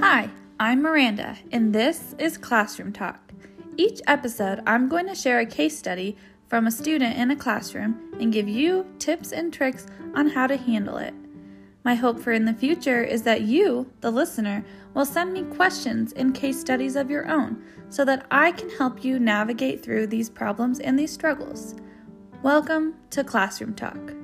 Hi, I'm Miranda, and this is Classroom Talk. Each episode, I'm going to share a case study from a student in a classroom and give you tips and tricks on how to handle it. My hope for in the future is that you, the listener, will send me questions and case studies of your own so that I can help you navigate through these problems and these struggles. Welcome to Classroom Talk.